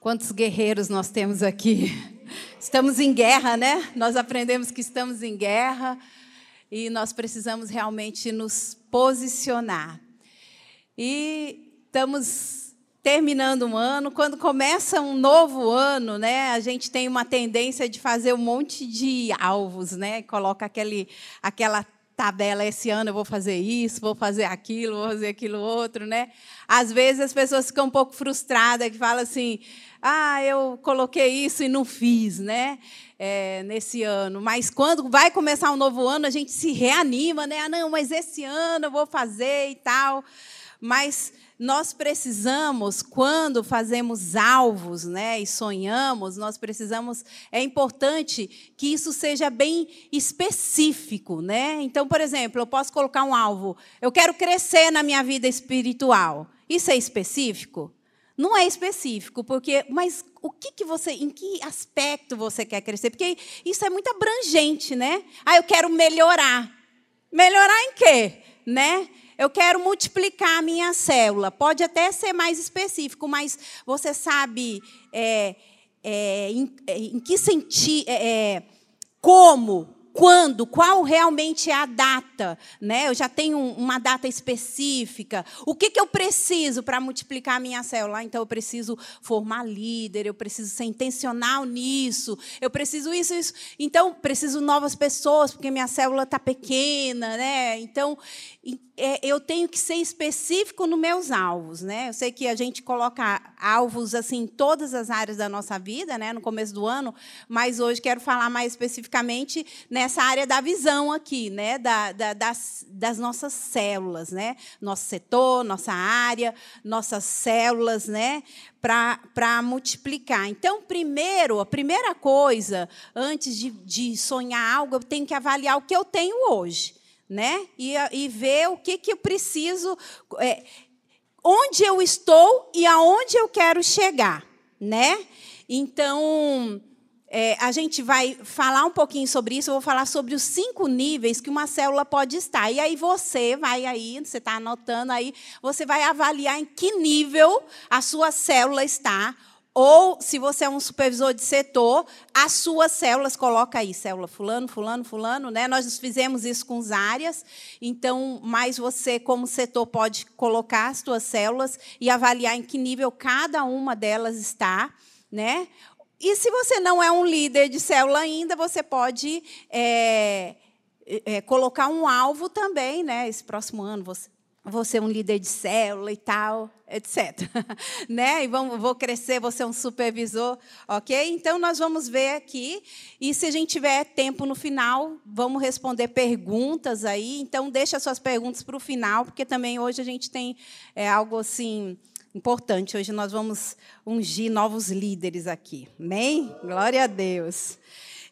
Quantos guerreiros nós temos aqui? Estamos em guerra, né? Nós aprendemos que estamos em guerra e nós precisamos realmente nos posicionar. E estamos terminando um ano. Quando começa um novo ano, né, a gente tem uma tendência de fazer um monte de alvos, né? Coloca aquele, aquela tabela, esse ano eu vou fazer isso, vou fazer aquilo, vou fazer aquilo outro, né? Às vezes as pessoas ficam um pouco frustradas, que falam assim, ah, eu coloquei isso e não fiz, né? É, nesse ano. Mas quando vai começar um novo ano, a gente se reanima, né? Ah, não, mas esse ano eu vou fazer e tal. Mas nós precisamos, quando fazemos alvos né, e sonhamos, nós precisamos, é importante que isso seja bem específico. Né? Então, por exemplo, eu posso colocar um alvo, eu quero crescer na minha vida espiritual. Isso é específico? Não é específico, porque, mas o que, que você, em que aspecto você quer crescer? Porque isso é muito abrangente, né? Ah, eu quero melhorar. Melhorar em quê? Né? Eu quero multiplicar a minha célula. Pode até ser mais específico, mas você sabe é, é, em, é, em, que sentido, é, é, como quando, qual realmente é a data, né? Eu já tenho uma data específica. O que, que eu preciso para multiplicar a minha célula? Então, eu preciso formar líder, eu preciso ser intencional nisso, eu preciso isso, isso. Então, preciso novas pessoas, porque minha célula está pequena, né? Então, é, eu tenho que ser específico nos meus alvos, né? Eu sei que a gente coloca alvos assim em todas as áreas da nossa vida, né? No começo do ano, mas hoje quero falar mais especificamente nessa área da visão aqui, né? Da, da, das, das nossas células, né? Nosso setor, nossa área, nossas células, né? Para multiplicar. Então, primeiro, a primeira coisa, antes de, de sonhar algo, eu tenho que avaliar o que eu tenho hoje né? E, e ver o que, que eu preciso, é, onde eu estou e aonde eu quero chegar, né? Então, é, a gente vai falar um pouquinho sobre isso. Eu vou falar sobre os cinco níveis que uma célula pode estar. E aí você vai aí, você está anotando aí, você vai avaliar em que nível a sua célula está ou, se você é um supervisor de setor, as suas células, coloca aí, célula fulano, fulano, fulano, né? Nós fizemos isso com as áreas, então, mas você, como setor, pode colocar as suas células e avaliar em que nível cada uma delas está, né? E se você não é um líder de célula ainda, você pode é, é, colocar um alvo também, né? Esse próximo ano você vou ser um líder de célula e tal, etc. né? E vamos, vou crescer, vou ser um supervisor, ok? Então, nós vamos ver aqui, e se a gente tiver tempo no final, vamos responder perguntas aí. Então, deixa suas perguntas para o final, porque também hoje a gente tem é, algo assim importante. Hoje nós vamos ungir novos líderes aqui, amém? Glória a Deus.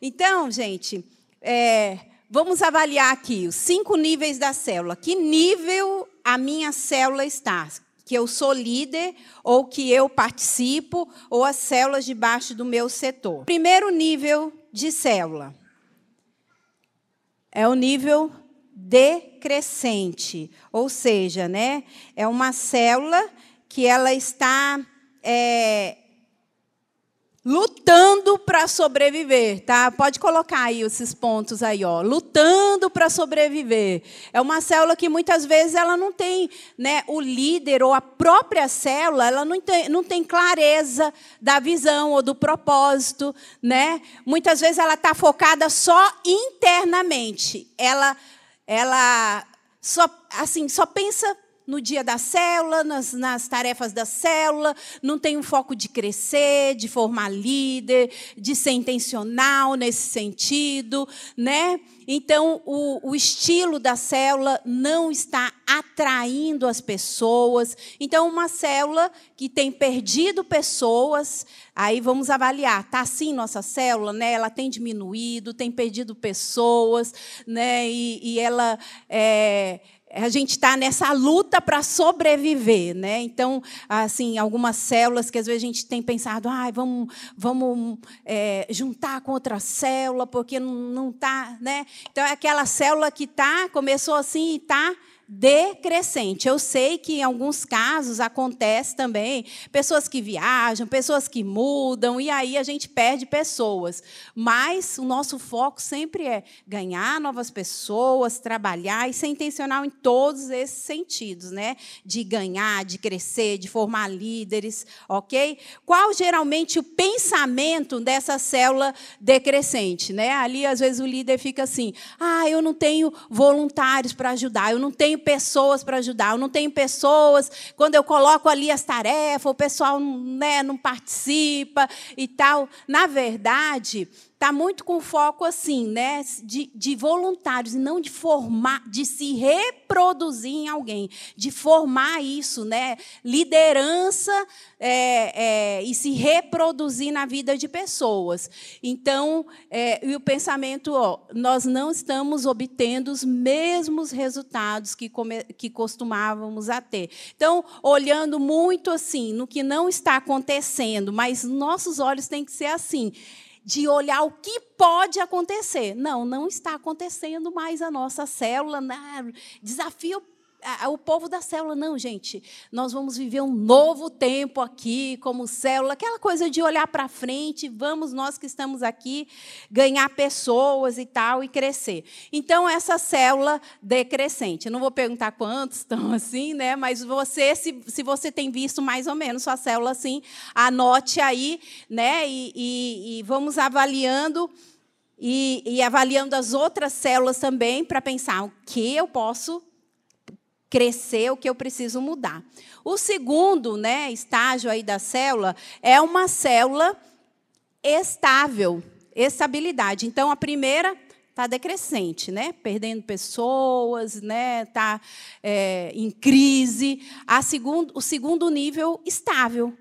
Então, gente, é, vamos avaliar aqui os cinco níveis da célula. Que nível a minha célula está, que eu sou líder ou que eu participo ou as células debaixo do meu setor. Primeiro nível de célula é o nível decrescente, ou seja, né, é uma célula que ela está é, lutando para sobreviver, tá? Pode colocar aí esses pontos aí, ó. Lutando para sobreviver. É uma célula que muitas vezes ela não tem, né, o líder ou a própria célula, ela não tem, não tem clareza da visão ou do propósito, né? Muitas vezes ela está focada só internamente. Ela, ela só, assim, só pensa no dia da célula, nas, nas, tarefas da célula, não tem um foco de crescer, de formar líder, de ser intencional nesse sentido, né? Então, o, o estilo da célula não está atraindo as pessoas. Então, uma célula que tem perdido pessoas, aí vamos avaliar, está assim nossa célula, né? Ela tem diminuído, tem perdido pessoas, né? E, e ela é, a gente está nessa luta para sobreviver, né? Então, assim, algumas células que às vezes a gente tem pensado, ah, vamos, vamos é, juntar com outra célula porque não está, né? Então é aquela célula que tá começou assim e está decrescente. Eu sei que em alguns casos acontece também pessoas que viajam, pessoas que mudam e aí a gente perde pessoas. Mas o nosso foco sempre é ganhar novas pessoas, trabalhar e ser intencional em todos esses sentidos, né? De ganhar, de crescer, de formar líderes, OK? Qual geralmente o pensamento dessa célula decrescente, né? Ali às vezes o líder fica assim: "Ah, eu não tenho voluntários para ajudar, eu não tenho tenho pessoas para ajudar, eu não tenho pessoas. Quando eu coloco ali as tarefas, o pessoal né, não participa e tal. Na verdade, está muito com foco assim, né, de, de, voluntários e não de formar, de se reproduzir em alguém, de formar isso, né, liderança é, é, e se reproduzir na vida de pessoas. Então, é, e o pensamento, ó, nós não estamos obtendo os mesmos resultados que, come, que costumávamos a ter. Então, olhando muito assim no que não está acontecendo, mas nossos olhos têm que ser assim de olhar o que pode acontecer. Não, não está acontecendo mais a nossa célula. Né? Desafio o povo da célula, não, gente, nós vamos viver um novo tempo aqui, como célula, aquela coisa de olhar para frente, vamos nós que estamos aqui ganhar pessoas e tal e crescer. Então, essa célula decrescente, eu não vou perguntar quantos estão assim, né? Mas você, se, se você tem visto mais ou menos sua célula assim, anote aí, né? E, e, e vamos avaliando. E, e avaliando as outras células também para pensar o que eu posso crescer, o que eu preciso mudar. O segundo né, estágio aí da célula é uma célula estável, estabilidade. Então, a primeira está decrescente, né? perdendo pessoas, né? está é, em crise. A segundo, o segundo nível, estável.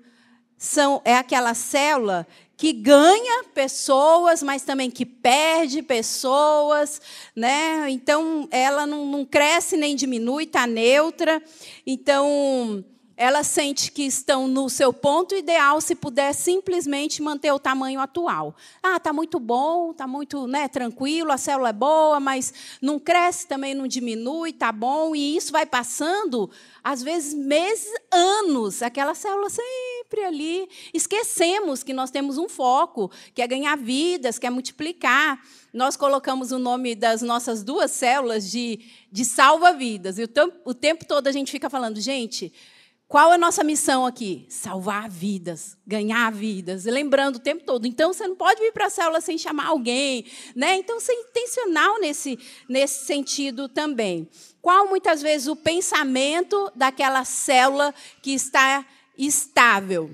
São, é aquela célula que ganha pessoas, mas também que perde pessoas, né? Então ela não, não cresce nem diminui, está neutra. Então ela sente que estão no seu ponto ideal se puder simplesmente manter o tamanho atual. Ah, está muito bom, está muito né, tranquilo, a célula é boa, mas não cresce também, não diminui, está bom, e isso vai passando, às vezes, meses, anos, aquela célula sempre ali. Esquecemos que nós temos um foco, que é ganhar vidas, que é multiplicar. Nós colocamos o nome das nossas duas células de, de salva-vidas. E o tempo, o tempo todo a gente fica falando, gente qual é a nossa missão aqui? Salvar vidas, ganhar vidas, lembrando o tempo todo. Então, você não pode vir para a célula sem chamar alguém, né? Então, ser intencional nesse, nesse sentido também. Qual, muitas vezes, o pensamento daquela célula que está estável?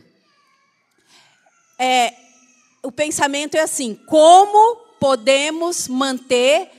É, o pensamento é assim: como podemos manter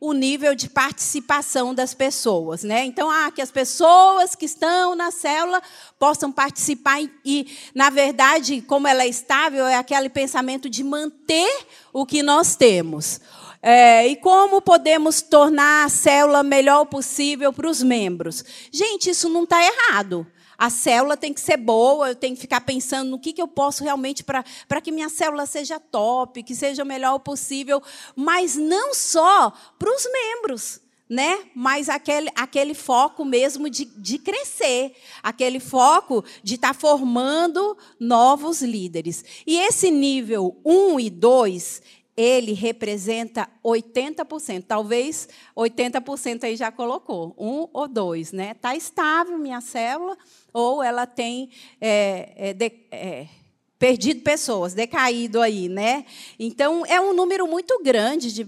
o nível de participação das pessoas, né? Então, ah, que as pessoas que estão na célula possam participar e, na verdade, como ela é estável, é aquele pensamento de manter o que nós temos. É, e como podemos tornar a célula melhor possível para os membros? Gente, isso não está errado. A célula tem que ser boa, eu tenho que ficar pensando no que, que eu posso realmente para que minha célula seja top, que seja o melhor possível, mas não só para os membros. Né? Mas aquele, aquele foco mesmo de, de crescer, aquele foco de estar tá formando novos líderes. E esse nível 1 e 2, ele representa 80%, talvez 80% aí já colocou, um ou dois, né? Está estável minha célula, ou ela tem é, é, de, é, perdido pessoas, decaído aí, né? Então é um número muito grande de,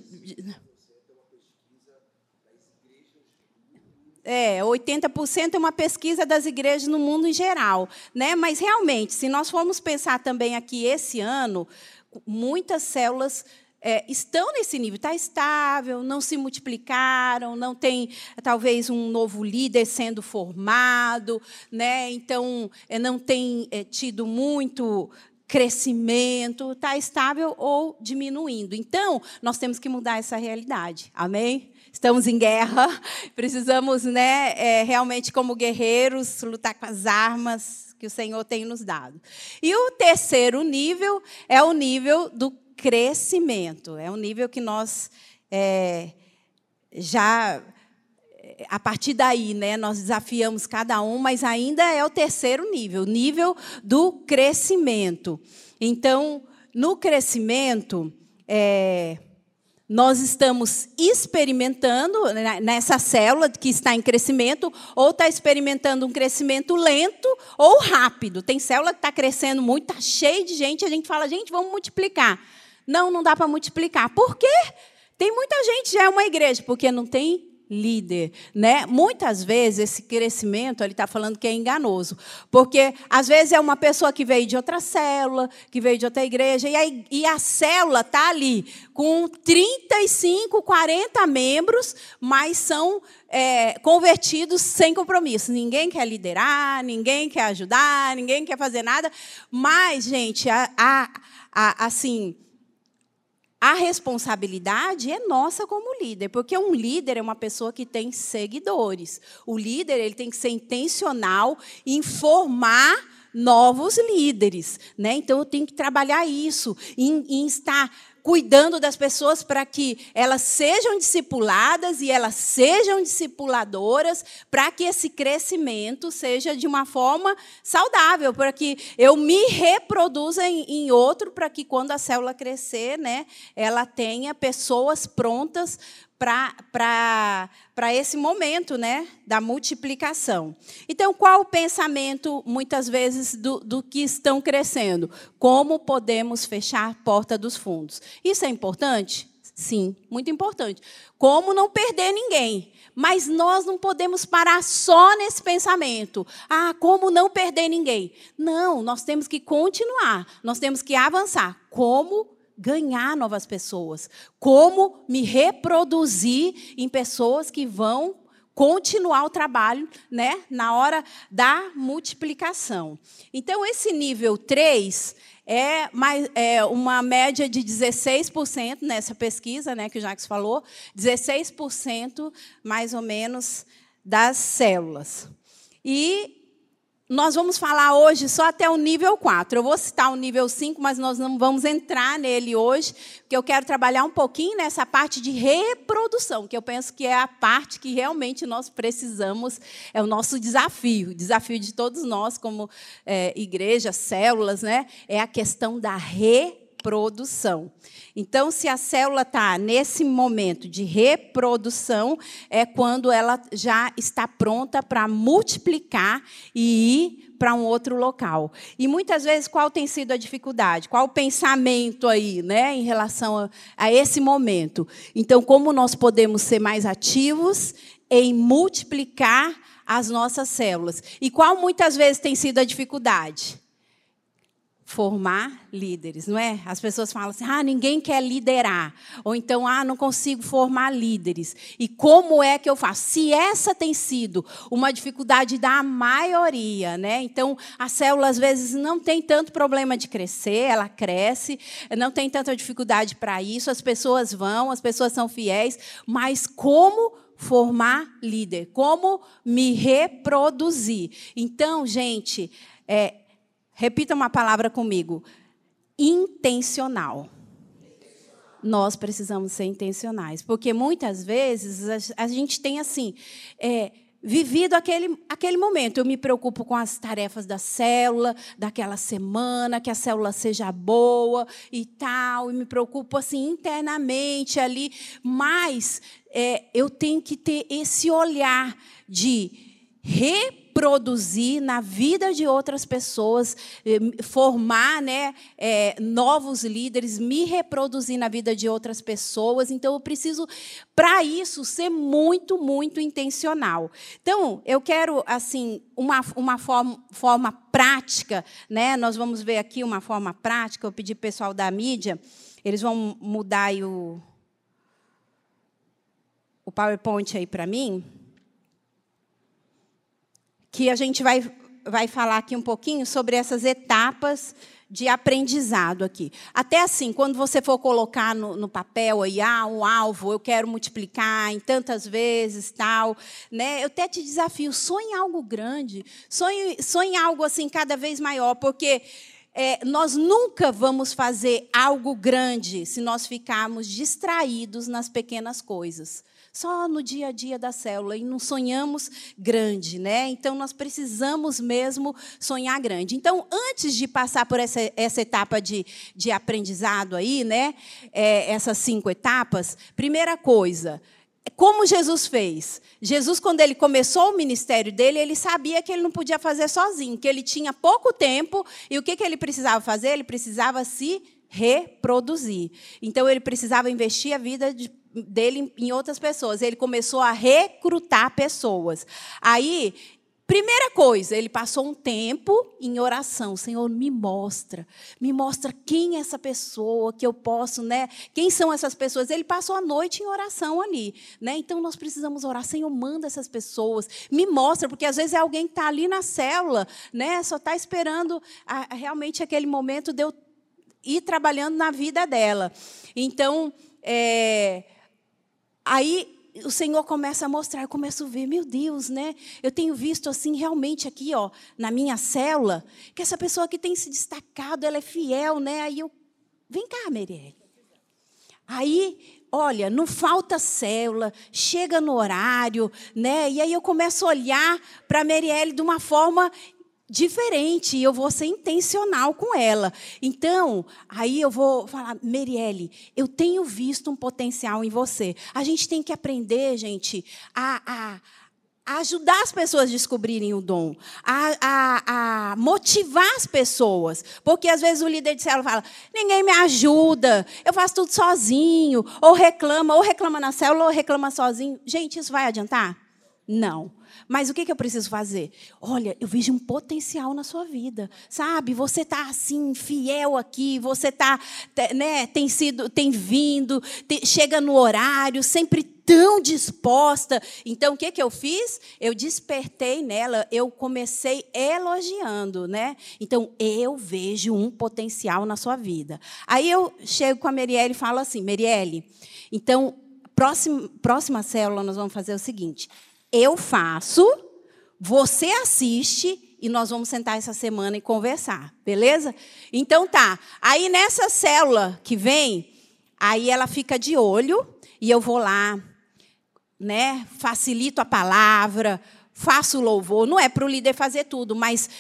É, 80% é uma pesquisa das igrejas no mundo em geral. Né? Mas, realmente, se nós formos pensar também aqui esse ano, muitas células é, estão nesse nível, está estável, não se multiplicaram, não tem talvez um novo líder sendo formado, né? então é, não tem é, tido muito crescimento, está estável ou diminuindo. Então, nós temos que mudar essa realidade. Amém? Estamos em guerra, precisamos né, é, realmente, como guerreiros, lutar com as armas que o Senhor tem nos dado. E o terceiro nível é o nível do crescimento. É um nível que nós é, já é, a partir daí, né, nós desafiamos cada um, mas ainda é o terceiro nível, o nível do crescimento. Então, no crescimento, é, nós estamos experimentando né, nessa célula que está em crescimento, ou está experimentando um crescimento lento ou rápido. Tem célula que está crescendo muito, está cheio de gente, a gente fala, gente, vamos multiplicar. Não, não dá para multiplicar. Por quê? Tem muita gente, já é uma igreja, porque não tem líder, né? Muitas vezes esse crescimento ele está falando que é enganoso, porque às vezes é uma pessoa que veio de outra célula, que veio de outra igreja e a, e a célula está ali com 35, 40 membros, mas são é, convertidos sem compromisso. Ninguém quer liderar, ninguém quer ajudar, ninguém quer fazer nada, mas gente, a, a, a assim a responsabilidade é nossa como líder, porque um líder é uma pessoa que tem seguidores. O líder ele tem que ser intencional em formar novos líderes, né? Então eu tenho que trabalhar isso, em, em estar cuidando das pessoas para que elas sejam discipuladas e elas sejam discipuladoras, para que esse crescimento seja de uma forma saudável, para que eu me reproduza em, em outro, para que quando a célula crescer, né, ela tenha pessoas prontas para esse momento né, da multiplicação. Então, qual o pensamento, muitas vezes, do, do que estão crescendo? Como podemos fechar a porta dos fundos? Isso é importante? Sim, muito importante. Como não perder ninguém? Mas nós não podemos parar só nesse pensamento. Ah, como não perder ninguém? Não, nós temos que continuar, nós temos que avançar. Como ganhar novas pessoas, como me reproduzir em pessoas que vão continuar o trabalho né, na hora da multiplicação. Então, esse nível 3 é, mais, é uma média de 16% nessa pesquisa né, que o Jacques falou, 16% mais ou menos das células. E nós vamos falar hoje só até o nível 4. Eu vou citar o nível 5, mas nós não vamos entrar nele hoje, porque eu quero trabalhar um pouquinho nessa parte de reprodução, que eu penso que é a parte que realmente nós precisamos, é o nosso desafio, o desafio de todos nós, como é, células, né? é a questão da reprodução reprodução. Então, se a célula está nesse momento de reprodução, é quando ela já está pronta para multiplicar e ir para um outro local. E muitas vezes qual tem sido a dificuldade? Qual o pensamento aí, né, em relação a, a esse momento? Então, como nós podemos ser mais ativos em multiplicar as nossas células? E qual muitas vezes tem sido a dificuldade? Formar líderes, não é? As pessoas falam assim: "Ah, ninguém quer liderar", ou então: "Ah, não consigo formar líderes". E como é que eu faço? Se essa tem sido uma dificuldade da maioria, né? Então, a célula às vezes não tem tanto problema de crescer, ela cresce, não tem tanta dificuldade para isso, as pessoas vão, as pessoas são fiéis, mas como formar líder? Como me reproduzir? Então, gente, é, Repita uma palavra comigo. Intencional. Nós precisamos ser intencionais, porque muitas vezes a, gente tem assim. É, vivido aquele, aquele momento. Eu me preocupo com as tarefas da célula, daquela semana, que a célula seja boa e tal, e me preocupo assim internamente ali, mas é, eu tenho que ter esse olhar de reproduzir produzir na vida de outras pessoas, eh, formar né, é, novos líderes, me reproduzir na vida de outras pessoas. Então, eu preciso, para isso, ser muito, muito intencional. Então, eu quero, assim, uma, uma forma, forma prática, né? nós vamos ver aqui uma forma prática, eu pedi para o pessoal da mídia, eles vão mudar o, o PowerPoint aí para mim que a gente vai, vai falar aqui um pouquinho sobre essas etapas de aprendizado aqui. Até assim, quando você for colocar no, no, papel aí, ah, um alvo, eu quero multiplicar em tantas vezes, tal, né? Eu até te desafio, sonhe algo grande, sonhe, sonhe algo assim cada vez maior, porque é, nós nunca vamos fazer algo grande se nós ficarmos distraídos nas pequenas coisas. Só no dia a dia da célula e não sonhamos grande, né? Então nós precisamos mesmo sonhar grande. Então, antes de passar por essa, essa etapa de, de aprendizado aí, né? É, essas cinco etapas, primeira coisa, como Jesus fez. Jesus, quando ele começou o ministério dele, ele sabia que ele não podia fazer sozinho, que ele tinha pouco tempo e o que, que ele precisava fazer? Ele precisava se reproduzir. Então, ele precisava investir a vida de, dele em outras pessoas. Ele começou a recrutar pessoas. Aí, Primeira coisa, ele passou um tempo em oração. Senhor, me mostra. Me mostra quem é essa pessoa que eu posso, né? Quem são essas pessoas? Ele passou a noite em oração ali, né? Então nós precisamos orar. Senhor, manda essas pessoas. Me mostra, porque às vezes é alguém que está ali na célula, né? Só está esperando a, realmente aquele momento de eu ir trabalhando na vida dela. Então, é, aí o Senhor começa a mostrar, eu começo a ver, meu Deus, né? Eu tenho visto assim realmente aqui, ó, na minha célula, que essa pessoa que tem se destacado, ela é fiel, né? Aí eu, vem cá, Merielle. Aí, olha, não falta célula, chega no horário, né? E aí eu começo a olhar para a Merielle de uma forma diferente e eu vou ser intencional com ela. Então, aí eu vou falar, Merielle, eu tenho visto um potencial em você. A gente tem que aprender, gente, a, a ajudar as pessoas a descobrirem o dom, a, a, motivar as pessoas. Porque às vezes o líder de célula fala: ninguém me ajuda, eu faço tudo sozinho, ou reclama, ou reclama na célula, ou reclama sozinho. Gente, isso vai adiantar? Não. Mas o que, que eu preciso fazer? Olha, eu vejo um potencial na sua vida, sabe? Você está assim fiel aqui, você tá, né? Tem sido, tem vindo, tem, chega no horário, sempre tão disposta. Então, o que, que eu fiz? Eu despertei nela, eu comecei elogiando, né? Então, eu vejo um potencial na sua vida. Aí eu chego com a Merielle e falo assim, Merielle, então, próxima, próxima célula nós vamos fazer o seguinte eu faço, você assiste e nós vamos sentar essa semana e conversar, beleza? Então tá. Aí nessa célula que vem, aí ela fica de olho e eu vou lá, né? Facilito a palavra, faço louvor. Não é para o líder fazer tudo, mas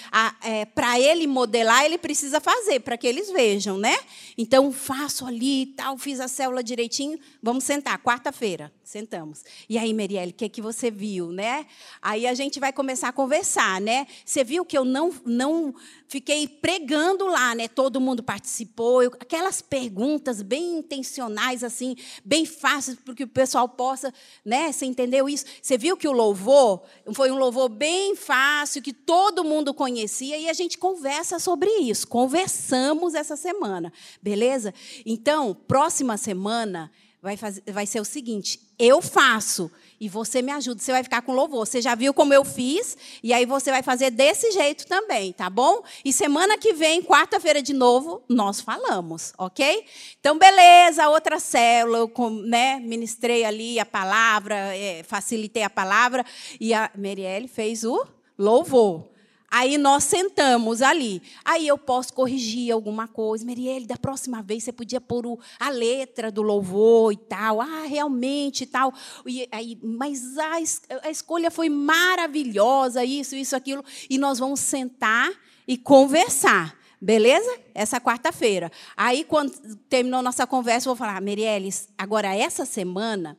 é, para ele modelar, ele precisa fazer, para que eles vejam, né? Então, faço ali e tal, fiz a célula direitinho, vamos sentar, quarta-feira, sentamos. E aí, Merielle, o que, é que você viu, né? Aí a gente vai começar a conversar, né? Você viu que eu não, não fiquei pregando lá, né? Todo mundo participou. Eu, aquelas perguntas bem intencionais, assim, bem fáceis, para que o pessoal possa, né? Você entendeu isso? Você viu que o louvor foi um louvor bem fácil, que todo mundo conhecia, e a gente conversa sobre isso. Conversamos essa semana, beleza? Então, próxima semana vai, fazer, vai ser o seguinte: eu faço e você me ajuda. Você vai ficar com louvor. Você já viu como eu fiz, e aí você vai fazer desse jeito também, tá bom? E semana que vem, quarta-feira de novo, nós falamos, ok? Então, beleza, outra célula, eu né, ministrei ali a palavra, é, facilitei a palavra, e a Merielle fez o louvor. Aí nós sentamos ali. Aí eu posso corrigir alguma coisa. Merielle, da próxima vez você podia pôr o, a letra do louvor e tal. Ah, realmente e tal. E, aí, mas a, a escolha foi maravilhosa, isso, isso, aquilo. E nós vamos sentar e conversar. Beleza? Essa quarta-feira. Aí, quando terminou nossa conversa, eu vou falar, Merielle, agora essa semana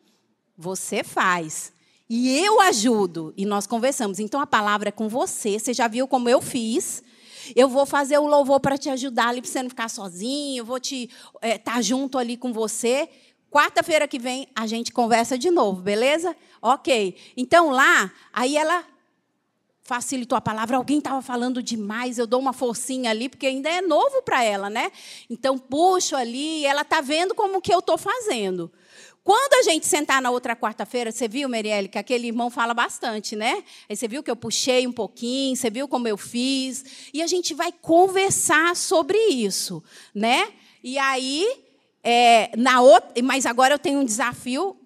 você faz. E eu ajudo. E nós conversamos. Então a palavra é com você. Você já viu como eu fiz. Eu vou fazer o louvor para te ajudar ali, para você não ficar sozinho. Eu vou te estar é, tá junto ali com você. Quarta-feira que vem a gente conversa de novo, beleza? Ok. Então lá, aí ela facilitou a palavra. Alguém estava falando demais, eu dou uma forcinha ali, porque ainda é novo para ela, né? Então puxo ali, ela está vendo como que eu estou fazendo. Quando a gente sentar na outra quarta-feira, você viu, Merielle, que aquele irmão fala bastante, né? Aí você viu que eu puxei um pouquinho, você viu como eu fiz, e a gente vai conversar sobre isso, né? E aí, é, na outra, mas agora eu tenho um desafio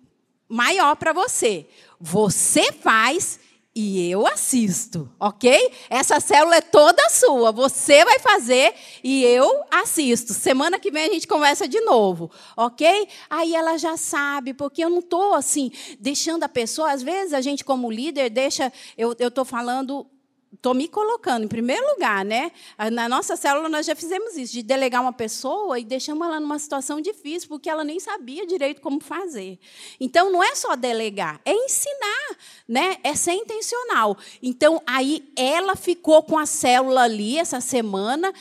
maior para você. Você faz e eu assisto, ok? Essa célula é toda sua. Você vai fazer e eu assisto. Semana que vem a gente conversa de novo, ok? Aí ela já sabe, porque eu não estou assim, deixando a pessoa. Às vezes a gente, como líder, deixa. Eu estou falando estou me colocando em primeiro lugar, né? Na nossa célula nós já fizemos isso, de delegar uma pessoa e deixamos ela numa situação difícil, porque ela nem sabia direito como fazer. Então não é só delegar, é ensinar, né? É ser intencional. Então aí ela ficou com a célula ali essa semana.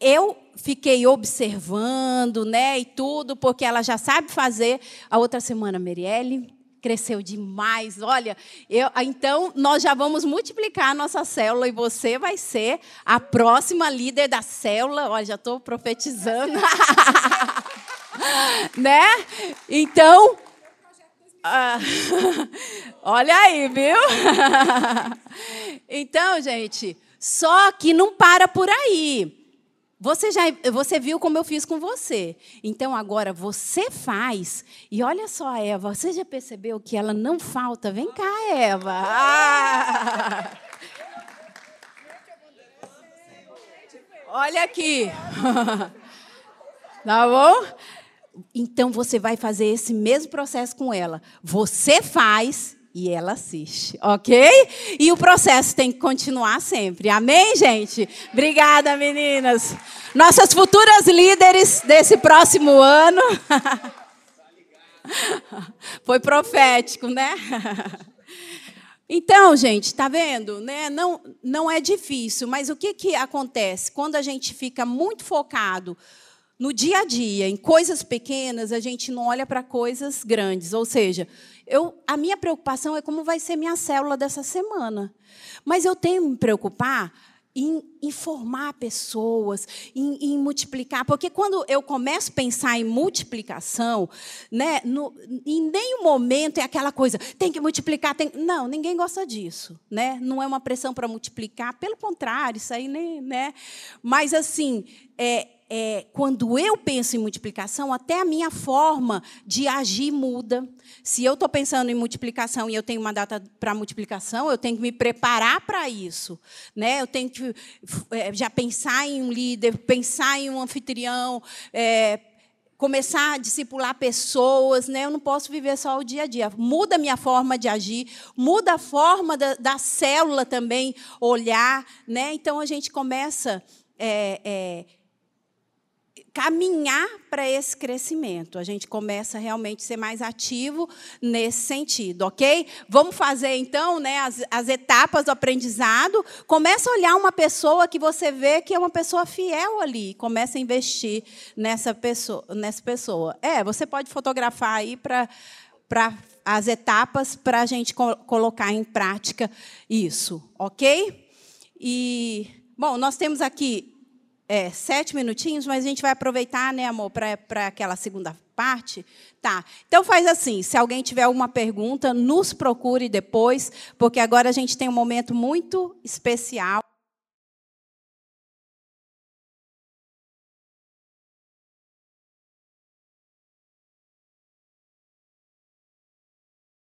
Eu fiquei observando, né, e tudo, porque ela já sabe fazer. A outra semana, Merielle, cresceu demais. Olha, eu, então nós já vamos multiplicar a nossa célula e você vai ser a próxima líder da célula. Olha, já estou profetizando. né? Então. Uh, olha aí, viu? então, gente, só que não para por aí. Você já você viu como eu fiz com você. Então agora você faz. E olha só, Eva, você já percebeu que ela não falta? Vem cá, Eva. Ah! Olha aqui. tá bom? Então você vai fazer esse mesmo processo com ela. Você faz e ela assiste, ok? E o processo tem que continuar sempre. Amém, gente? Obrigada, meninas. Nossas futuras líderes desse próximo ano. Foi profético, né? Então, gente, tá vendo? Né? Não, não é difícil, mas o que, que acontece? Quando a gente fica muito focado no dia a dia, em coisas pequenas, a gente não olha para coisas grandes. Ou seja, eu, a minha preocupação é como vai ser minha célula dessa semana. Mas eu tenho que me preocupar em informar pessoas, em, em, multiplicar. Porque quando eu começo a pensar em multiplicação, né, no, em nenhum momento é aquela coisa, tem que multiplicar. Tem... Não, ninguém gosta disso. Né? Não é uma pressão para multiplicar, pelo contrário, isso aí nem. Né? Mas, assim, é, é, quando eu penso em multiplicação, até a minha forma de agir muda. Se eu estou pensando em multiplicação e eu tenho uma data para multiplicação, eu tenho que me preparar para isso. Né? Eu tenho que é, já pensar em um líder, pensar em um anfitrião, é, começar a discipular pessoas. Né? Eu não posso viver só o dia a dia. Muda a minha forma de agir, muda a forma da, da célula também olhar. Né? Então, a gente começa... É, é, caminhar para esse crescimento. A gente começa realmente a ser mais ativo nesse sentido, ok? Vamos fazer então né, as, as etapas do aprendizado. Começa a olhar uma pessoa que você vê que é uma pessoa fiel ali. Começa a investir nessa pessoa. Nessa pessoa. É, você pode fotografar aí para as etapas para a gente co colocar em prática isso, ok? E, bom, nós temos aqui é, sete minutinhos, mas a gente vai aproveitar, né, amor, para aquela segunda parte. Tá. Então faz assim, se alguém tiver alguma pergunta, nos procure depois, porque agora a gente tem um momento muito especial.